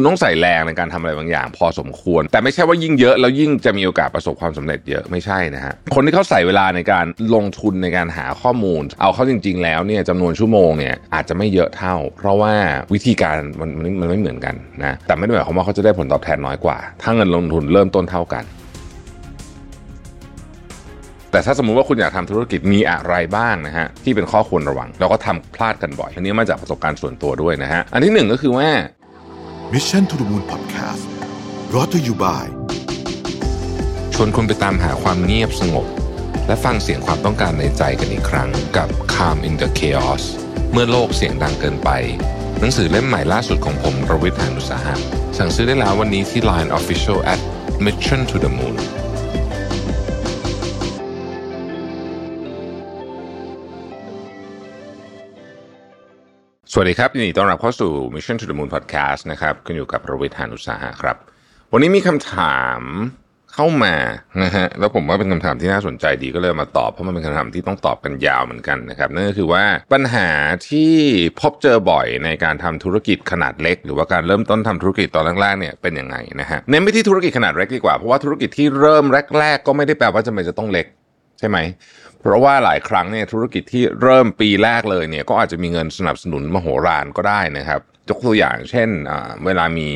คุณต้องใส่แรงในการทำอะไรบางอย่าง พอสมควร แต่ไม่ใช่ว่ายิ่งเยอะแล้วยิ่งจะมีโอกาสประสบความสำเร็จเยอะไม่ใช่นะฮะคนที่เขาใส่เวลาในการลงทุนในการหาข้อมูล เอาเข้าจริง ๆ แล้วเนี่ยจำนวนชั่วโมงเนี่ยอาจจะไม่เยอะเท่า เพราะว่าวิธีการมันมันมันไม่เหมือนกันนะแต่ไม่ได้หมายความว่าเขาจะได้ผลตอบแทนน้อยกว่า ถ้าเงินลงทุนเริ่มต้นเท่ากันแต่ถ้าสมมุติว่าคุณอยากทำธุรกิจมีอะไรบ้างนะฮะที่เป็นข้อควรระวังแล้วก็ทำพลาดกันบ่อยอันนี้มาจากประสบการณ์ส่วนตัวด้วยนะฮะอันที่หนึ่งก็คือว่า Mission to the Moon Podcast brought to you by ชวนคุณไปตามหาความเงียบสงบ และฟังเสียงความต้องการในใจกันอีกครั้งกับ Calm in the Chaos เมื่อโลกเสียงดังเกินไป หนังสือเล่มใหม่ล่าสุดของผมรวิทยานุสาหะสั่งซื้อได้แล้ววันนี้ที่ Line Official at Mission to the Moon สวัสดีครับยินดีต้อนรับเข้าสู่ Mission to the Moon Podcast นะครับคุณอยู่กับรวิทยานุสาหะครับ วันนี้มีคำถามเข้ามานะฮะแล้วผมว่าเป็นคำถามที่น่าสนใจดีก็เลยมาตอบ เพราะมันเป็นคำถามที่ต้องตอบกันยาวเหมือนกันนะครับนั่นก็คือว่าปัญหาที่พบเจอบ่อยในการทำธุรกิจขนาดเล็ก หรือว่าการเริ่มต้นทำธุรกิจตอนแรกๆเนี่ยเป็นยังไงนะฮะเน้นไปที่ธุรกิจขนาดเล็กดีกว่าเพราะว่าธุรกิจที่เริ่มแรก ๆ ก็ไม่ได้แปลว่าจำเป็นจะต้องเล็ก ใช่ไหม เพราะว่าหลายครั้งเนี่ยธุรกิจที่เริ่มปีแรกเลยเนี่ยก็อาจจะมีเงินสนับสนุนมโหฬารก็ได้นะครับ ยกตัวอย่างเช่นเวลามี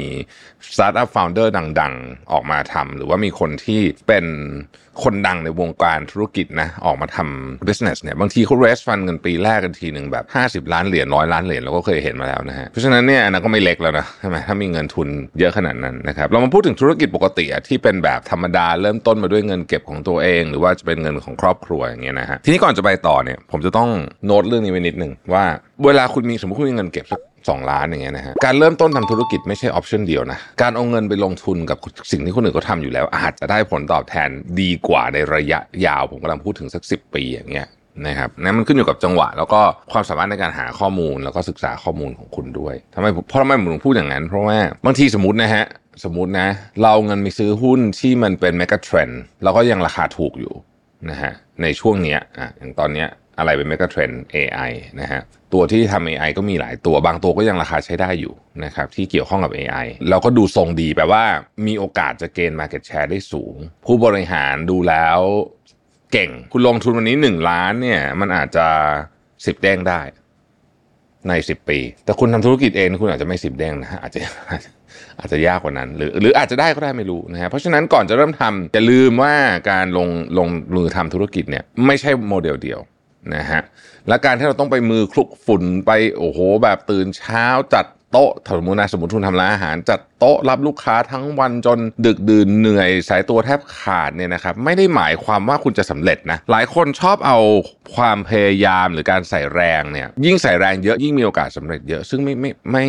startup founder ดัง ๆ ออกมาทำหรือว่ามีคนที่เป็นคนดังในวงการธุรกิจนะออกมาทำ business เนี่ยบางทีเขา raise fund เงินปีแรกกันทีหนึ่งแบบ 50 ล้านเหรียญร้อยล้านเหรียญเราก็เคยเห็นมาแล้วนะฮะเพราะฉะนั้นเนี่ยอันนั้นก็ไม่เล็กแล้วนะใช่ไหมถ้ามีเงินทุนเยอะขนาดนั้นนะครับเรามาพูดถึงธุรกิจปกติที่เป็นแบบธรรมดาเริ่มต้นมาด้วยเงินเก็บของตัวเอง หรือว่าจะเป็นเงินของครอบครัวอย่างเงี้ยนะฮะทีนี้ก่อนจะไปต่อเนี่ยผมจะต้องโน้ตเรื่องนี้ไว้นิดหนึ่งว่า เวลาคุณมีสมมติคุณมีเงินเก็บสัก สองล้านอย่างเงี้ยนะฮะการเริ่มต้นทำธุรกิจไม่ใช่ออปชันเดียวนะ การเอาเงินไปลงทุนกับสิ่งที่คนอื่นเขาทาอยู่แล้ว อาจจะได้ผลตอบแทนดีกว่าในระยะยาว ผมกำลังพูดถึงสักสิปีอย่างเงี้ยนะครับนั่นมันขึ้นอยู่กับจังหวะ แล้วก็ความสามารถในการหาข้อมูลแล้วก็ศึกษาข้อมูลของคุณด้วยทำไมเพราะทำไมผมถึงพูดอย่างนั้น เพราะว่าบางทีสมมตินะฮะสมมตินะ เราเงินไปซื้อหุ้นที่มันเป็นเมกะเทรนด์แล้วก็ยังราคาถูกอยู่นะฮะในช่วงเนี้ยอะอย่างตอนเนี้ย อะไรเป็นเมกะเทรนด์ AI นะฮะตัวที่ทำ AI ก็มีหลายตัวบางตัวก็ยังราคาใช้ได้อยู่นะครับที่เกี่ยวข้องกับ AI เราก็ดูทรงดีแปลว่ามีโอกาสจะเกณฑ์ Market Share ได้สูง ผู้บริหารดูแล้วเก่ง คุณลงทุนวันนี้ 1 ล้านเนี่ยมันอาจจะ 10 เด้งได้ใน 10 ปี แต่คุณทำธุรกิจเองคุณอาจจะไม่ 10 เด้งนะอาจจะอาจจะยากกว่านั้น หรือหรืออาจจะได้ก็ได้ไม่รู้นะฮะเพราะฉะนั้นก่อนจะเริ่มทำอย่าลืมว่าการลงลงมือทำธุรกิจเนี่ยไม่ใช่โมเดลเดียว นะฮะและการที่เราต้องไปมือคลุกฝุ่นไปโอ้โหแบบตื่นเช้าจัด โต๊ะสมมตินะสมมติคุณทำร้านอาหาร จัดโต๊ะรับลูกค้าทั้งวันจนดึกดื่นเหนื่อยสายตัวแทบขาดเนี่ยนะครับไม่ได้หมายความว่าคุณจะสำเร็จนะหลายคนชอบเอาความพยายามหรือการใส่แรงเนี่ยยิ่งใส่แรงเยอะยิ่งมีโอกาสสาเร็จเยอะซึ่งไม่ไม่ไม่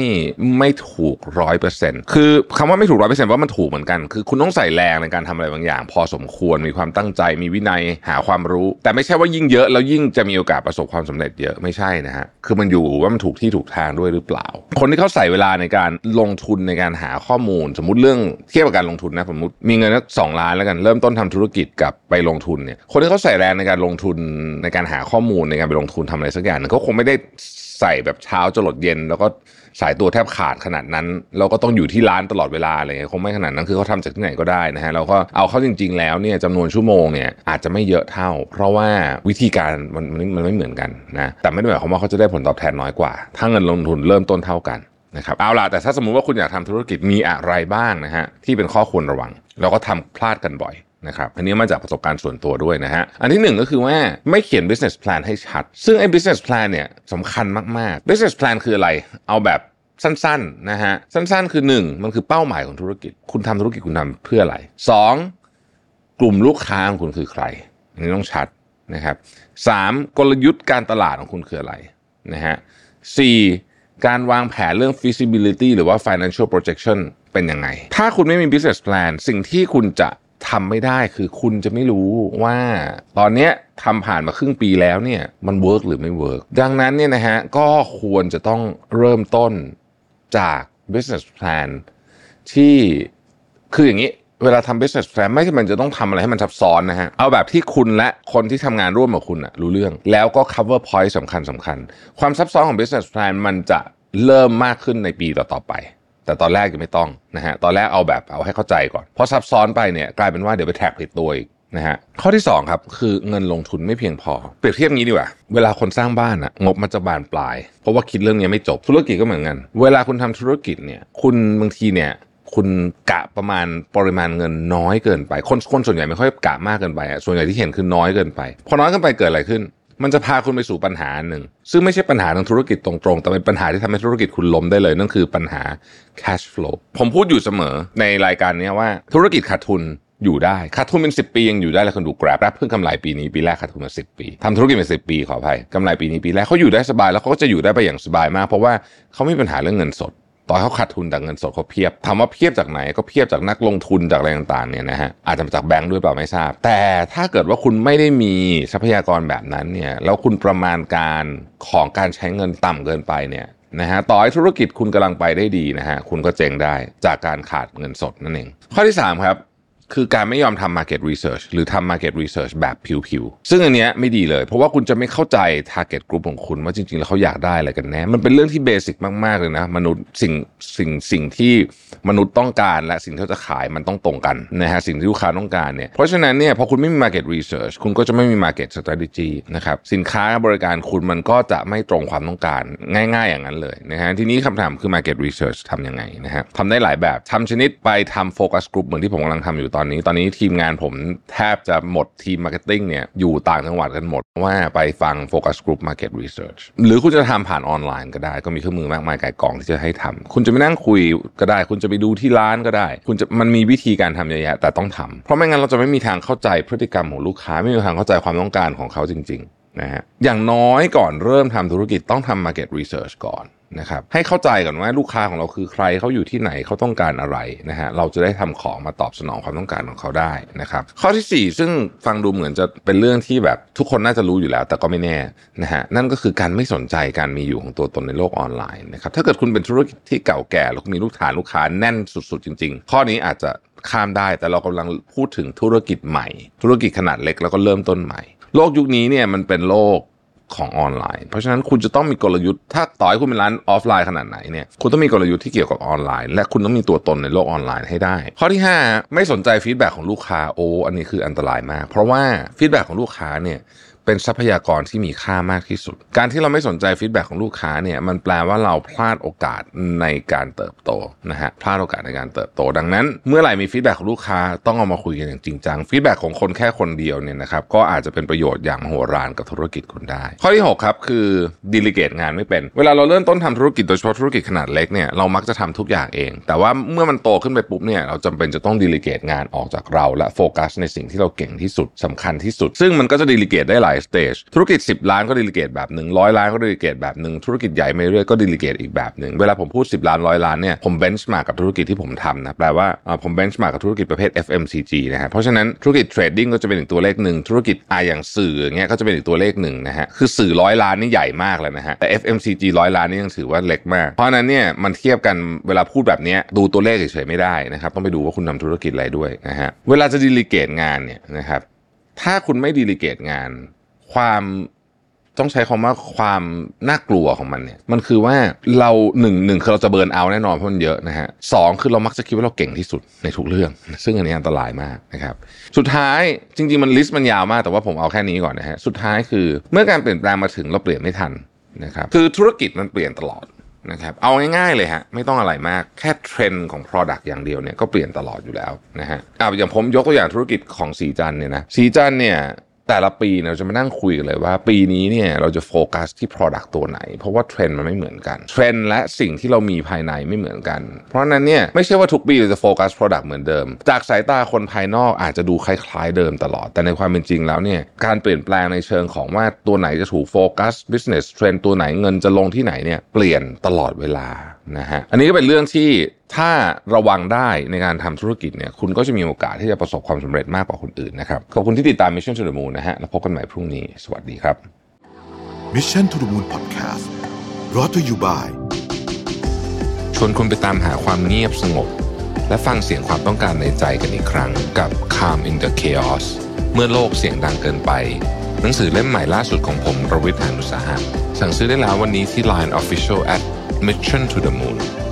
ไม่ถูกร้อยเปอร์เซ็นต์คือคำว่าไม่ถูกร้อยเปอร์เซ็นต์ว่ามันถูกเหมือนกัน คือคุณต้องใส่แรงในการทำอะไรบางอย่าง พอสมควรมีความตั้งใจมีวินัยหาความรู้ แต่ไม่ใช่ว่ายิ่งเยอะแล้วยิ่งจะมีโอกาสประสบความสำเร็จเยอะไม่ใช่นะฮะคือมันอยู่ว่ามันถูกที่ถูกทางด้วยหรือเปล่า คนที่เขาใส่เวลาในการลงทุนในการหาข้อมูล สมมติเรื่องเทียบกับการลงทุนนะสมมติมีเงินสักสองล้านแล้วกันเริ่มต้นทำธุรกิจกับไปลงทุนเนี่ยคนที่เขาใส่แรงในการลงทุนในการหาข้อมูลในการไปลงทุนทำอะไรสักอย่างนึงเขาคงไม่ได้ใส่แบบเช้าจรดเย็น แล้วก็สายตัวแทบขาดขนาดนั้น เราก็ต้องอยู่ที่ร้านตลอดเวลาอะไรเงี้ยคงไม่ขนาดนั้นคือเขาทำจากที่ไหนก็ได้นะฮะเราก็เอาเข้าจริง ๆ แล้วเนี่ยจำนวนชั่วโมงเนี่ยอาจจะไม่เยอะเท่า เพราะว่าวิธีการมันมันไม่เหมือนกันนะแต่ไม่ได้หมายความว่าเขาจะได้ผลตอบแทนน้อยกว่า ถ้าเงินลงทุนเริ่มต้นเท่ากัน นะครับเอาล่ะแต่ถ้าสมมุติว่าคุณอยากทำธุรกิจมีอะไรบ้างนะฮะที่เป็นข้อควรระวัง เราก็ทำพลาดกันบ่อยนะครับอันนี้มาจากประสบการณ์ส่วนตัวด้วยนะฮะอันที่หนึ่งก็คือว่าไม่เขียน business plan ให้ชัด ซึ่งไอ้ business plan เนี่ยสำคัญมาก ๆ business plan คืออะไรเอาแบบสั้นๆนะฮะสั้นๆ คือ 1 มันคือเป้าหมายของธุรกิจ คุณทำธุรกิจคุณทำเพื่ออะไร 2. กลุ่มลูกค้าของคุณคือใคร อันนี้ต้องชัดนะครับสามกลยุทธ์การตลาดของคุณคืออะไรนะฮะสี่ การวางแผนเรื่อง feasibility หรือว่า financial projection เป็นยังไง ถ้าคุณไม่มี business plan สิ่งที่คุณจะทำไม่ได้คือคุณจะไม่รู้ว่าตอนนี้ทำผ่านมาครึ่งปีแล้วเนี่ยมัน work หรือไม่ work ดังนั้นเนี่ยนะฮะก็ควรจะต้องเริ่มต้นจาก business plan ที่คืออย่างนี้ เวลาทำ business plan ไม่ใช่มันจะต้องทำอะไรให้มันซับซ้อนนะฮะ เอาแบบที่คุณและคนที่ทำงานร่วมกับคุณอะรู้เรื่อง แล้วก็ cover point สำคัญสำคัญ ความซับซ้อนของ business plan มันจะเริ่มมากขึ้นในปีต่อๆไป แต่ตอนแรกยังไม่ต้องนะฮะ ตอนแรกเอาแบบเอาให้เข้าใจก่อนพอซับซ้อนไปเนี่ยกลายเป็นว่าเดี๋ยวไปแท็กผิดตัวอีกนะฮะข้อที่2ครับคือเงินลงทุนไม่เพียงพอ เปรียบเทียบงี้ดีกว่า เวลาคนสร้างบ้านอะงบมันจะบานปลาย เพราะว่าคิดเรื่องนี้ไม่จบธุรกิจก็เหมือนกัน เวลาคุณทำธุรกิจเนี่ยคุณบางทีเนี่ย คุณกะประมาณปริมาณเงินน้อยเกินไป คนคนส่วนใหญ่ไม่ค่อยกะมากเกินไปอะส่วนใหญ่ที่เห็นคือน้อยเกินไป พอน้อยเกินไปเกิดอะไรขึ้น มันจะพาคุณไปสู่ปัญหาหนึ่ง ซึ่งไม่ใช่ปัญหาทางธุรกิจตรงๆ แต่เป็นปัญหาที่ทำให้ธุรกิจคุณล้มได้เลย นั่นคือปัญหา cash flow ผมพูดอยู่เสมอในรายการนี้ว่าธุรกิจขาดทุนอยู่ได้ขาดทุนเป็น 10 ปียังอยู่ได้แล้วคนดู Grab เพิ่งกำไรปีนี้ปีแรกขาดทุนมา10 ปีทำธุรกิจมา10 ปีขออภัยกำไรปีนี้ปีแรกเขาอยู่ได้สบายแล้วเขาก็จะอยู่ได้ไปอย่างสบายมาก เพราะว่าเขาไม่มีปัญหาเรื่องเงินสด ต่อให้เขาขาดทุนแต่เงินสดเขาเพียบถามว่าเพียบจากไหนก็เพียบจากนักลงทุนจากอะไรต่างๆเนี่ยนะฮะอาจจะมาจากแบงค์ด้วยเปล่าไม่ทราบ แต่ถ้าเกิดว่าคุณไม่ได้มีทรัพยากรแบบนั้นเนี่ยแล้วคุณประมาณการของการใช้เงินต่ำเกินไปเนี่ยนะฮะต่อให้ธุรกิจคุณกำลังไปได้ดีนะฮะคุณก็เจ๊งได้จากการขาดเงินสดนั่นเองข้อที่ 3 ครับ คือการไม่ยอมทำ market research หรือทำ market research แบบผิวๆ ซึ่งอันเนี้ยไม่ดีเลย เพราะว่าคุณจะไม่เข้าใจ target group ของคุณว่าจริงๆ แล้วเขาอยากได้อะไรกันแน่ มันเป็นเรื่องที่เบสิกมากๆ เลยนะ มนุษย์สิ่งสิ่งสิ่งที่มนุษย์ต้องการและสิ่งที่เขาจะขายมันต้องตรงกันนะฮะสิ่งที่ลูกค้าต้องการเนี่ย เพราะฉะนั้นเนี่ยพอคุณไม่มี market research คุณก็จะไม่มี market strategy นะครับสินค้าบริการคุณมันก็จะไม่ตรงความต้องการง่าย ๆ อย่างนั้นเลยนะฮะทีนี้คำถามคือ market research ทำยังไงนะฮะทำได้หลายแบบทำชนิดไปทำ focus group เหมือนที่ผมกำลังทำอยู่ตอนนี้ ตอนนี้ทีมงานผมแทบจะหมดทีม marketing เนี่ยอยู่ต่างจังหวัดกันหมดว่าไปฟัง focus group market research หรือคุณจะทำผ่านออนไลน์ก็ได้ ก็มีเครื่องมือมากมายไกลกองที่จะให้ทำคุณจะไปนั่งคุยก็ได้ คุณจะไปดูที่ร้านก็ได้ คุณจะมันมีวิธีการทำเยอะแยะแต่ต้องทำเพราะไม่งั้นเราจะไม่มีทางเข้าใจพฤติกรรมของลูกค้าไม่มีทางเข้าใจความต้องการของเขาจริง ๆนะฮะอย่างน้อยก่อนเริ่มทำธุรกิจต้องทำ market research ก่อน นะครับให้เข้าใจก่อนว่าลูกค้าของเราคือใครเขาอยู่ที่ไหนเขาต้องการอะไรนะฮะเราจะได้ทำของมาตอบสนองความต้องการของเขาได้นะครับข้อที่ 4 ซึ่งฟังดูเหมือนจะเป็นเรื่องที่แบบทุกคนน่าจะรู้อยู่แล้ว แต่ก็ไม่แน่นะฮะนั่นก็คือการไม่สนใจการมีอยู่ของตัวตนในโลกออนไลน์นะครับถ้าเกิดคุณเป็นธุรกิจที่เก่าแก่แล้วมีลูกฐานลูกค้าแน่นสุดๆ จริง ๆ ข้อนี้อาจจะข้ามได้แต่เรากำลังพูดถึงธุรกิจใหม่ ธุรกิจขนาดเล็กแล้วก็เริ่มต้นใหม่ โลกยุคนี้เนี่ยมันเป็นโลก ของออนไลน์ เพราะฉะนั้นคุณจะต้องมีกลยุทธ์ถ้าต่อให้คุณเป็นร้านออฟไลน์ขนาดไหนเนี่ยคุณต้องมีกลยุทธ์ที่เกี่ยวกับออนไลน์ และคุณต้องมีตัวตนในโลกออนไลน์ให้ได้ ข้อที่ 5 ไม่สนใจ feedback ของลูกค้าโอ้อันนี้คืออันตรายมาก เพราะว่า feedback ของลูกค้าเนี่ย เป็นทรัพยากรที่มีค่ามากที่สุด การที่เราไม่สนใจ feedback ของลูกค้าเนี่ยมันแปลว่าเราพลาดโอกาสในการเติบโตนะฮะพลาดโอกาสในการเติบโต ดังนั้น เมื่อไหร่มี feedback ของลูกค้าต้องเอามาคุยกันอย่างจริงจัง feedback ของคนแค่คนเดียวเนี่ยนะครับก็อาจจะเป็นประโยชน์อย่างมโหฬารกับธุรกิจคุณได้ ข้อที่6ครับคือdelegate งานไม่เป็นเวลาเราเริ่มต้นทำธุรกิจโดยเฉพาะธุรกิจขนาดเล็กเนี่ยเรามักจะทำทุกอย่างเอง แต่ว่าเมื่อมันโตขึ้นไปปุ๊บเนี่ยเราจำเป็นจะต้อง delegate งานออกจากเราและโฟกัสในสิ่งที่เราเก่งที่สุดสำคัญที่สุด ซึ่งมันก็จะ delegate ได้หลาย stage ธุรกิจ 10 ล้านก็ delegate แบบหนึ่งร้อยล้านก็ delegate แบบหนึ่งธุรกิจใหญ่ไปเรื่อยก็ delegate อีกแบบหนึ่งเวลาผมพูด 10 ล้านร้อยล้านเนี่ยผม bench มากับธุรกิจที่ผมทำนะแปลว่าผม bench มากับธุรกิจประเภท FMCG นะฮะเพราะฉะนั้นธุรกิจ trading ก็จะเป็นอีกตัวเลขหนึ่งธุรกิจอาอย่างสื่ออย่างเงี้ยก็จะเป็นอีกตัวเลขหนึ่งนะฮะคือสื่อร้อยล้านนี่ใหญ่มากเลยนะฮะแต่ FMCG ร้อยล้านนี่ยังถือว่าเล็กมาก เพราะนั้นเนี่ยมันเทียบกันเวลาพูดแบบนี้ดูตัวเลขเฉยๆไม่ได้นะครับต้องไปดูว่าคุณทำธุรกิจอะไรด้วยนะฮะเวลาจะ delegate งานเนี่ยนะครับถ้าคุณไม่ delegate งาน ความต้องใช้คำว่าความน่ากลัวของมันเนี่ย มันคือว่าเราหนึ่งหนึ่งคือเราจะ burn out แน่นอนเพราะมันเยอะนะฮะสองคือเรามักจะคิดว่าเราเก่งที่สุดในทุกเรื่อง ซึ่งอันนี้อันตรายมากนะครับสุดท้ายจริง ๆ มัน list มันยาวมากแต่ว่าผมเอาแค่นี้ก่อนนะฮะสุดท้ายคือเมื่อการเปลี่ยนแปลงมาถึงเราเปลี่ยนไม่ทันนะครับคือธุรกิจมันเปลี่ยนตลอดนะครับเอาง่ายๆเลยฮะไม่ต้องอะไรมากแค่เทรนด์ของ Product อย่างเดียวเนี่ยก็เปลี่ยนตลอดอยู่แล้วนะฮะอ่าอย่างผมยกตัวอย่างธุรกิจของศรีจันทร์เนี่ยนะศรีจันทร์เนี่ย แต่ละปีเราจะมานั่งคุยกันเลยว่า ปีนี้เนี่ยเราจะโฟกัสที่ Product ตัวไหน เพราะว่าเทรนด์มันไม่เหมือนกันเทรนด์และสิ่งที่เรามีภายในไม่เหมือนกัน เพราะนั้นเนี่ยไม่ใช่ว่าทุกปีเราจะโฟกัส Product เหมือนเดิม จากสายตาคนภายนอกอาจจะดูคล้ายๆเดิมตลอด แต่ในความเป็นจริงแล้วเนี่ยการเปลี่ยนแปลงในเชิงของว่าตัวไหนจะถูกโฟกัส business เทรนด์ตัวไหนเงินจะลงที่ไหนเนี่ยเปลี่ยนตลอดเวลา นะฮะอันนี้ก็เป็นเรื่องที่ถ้าระวังได้ในการทำธุรกิจเนี่ยคุณก็จะมีโอกาสที่จะประสบความสำเร็จมากกว่าคนอื่นนะครับ ขอบคุณที่ติดตาม Mission to the Moon นะฮะแล้วพบกันใหม่พรุ่งนี้ สวัสดีครับ Mission to the Moon Podcast brought to you by ชวนคุณไปตามหาความเงียบสงบ และฟังเสียงความต้องการในใจกันอีกครั้งกับ Calm in the Chaos เมื่อโลกเสียงดังเกินไป หนังสือเล่มใหม่ล่าสุดของผมรวิทยานุสาหะสั่งซื้อได้แล้ววันนี้ที่ Line Official at Mission to the Moon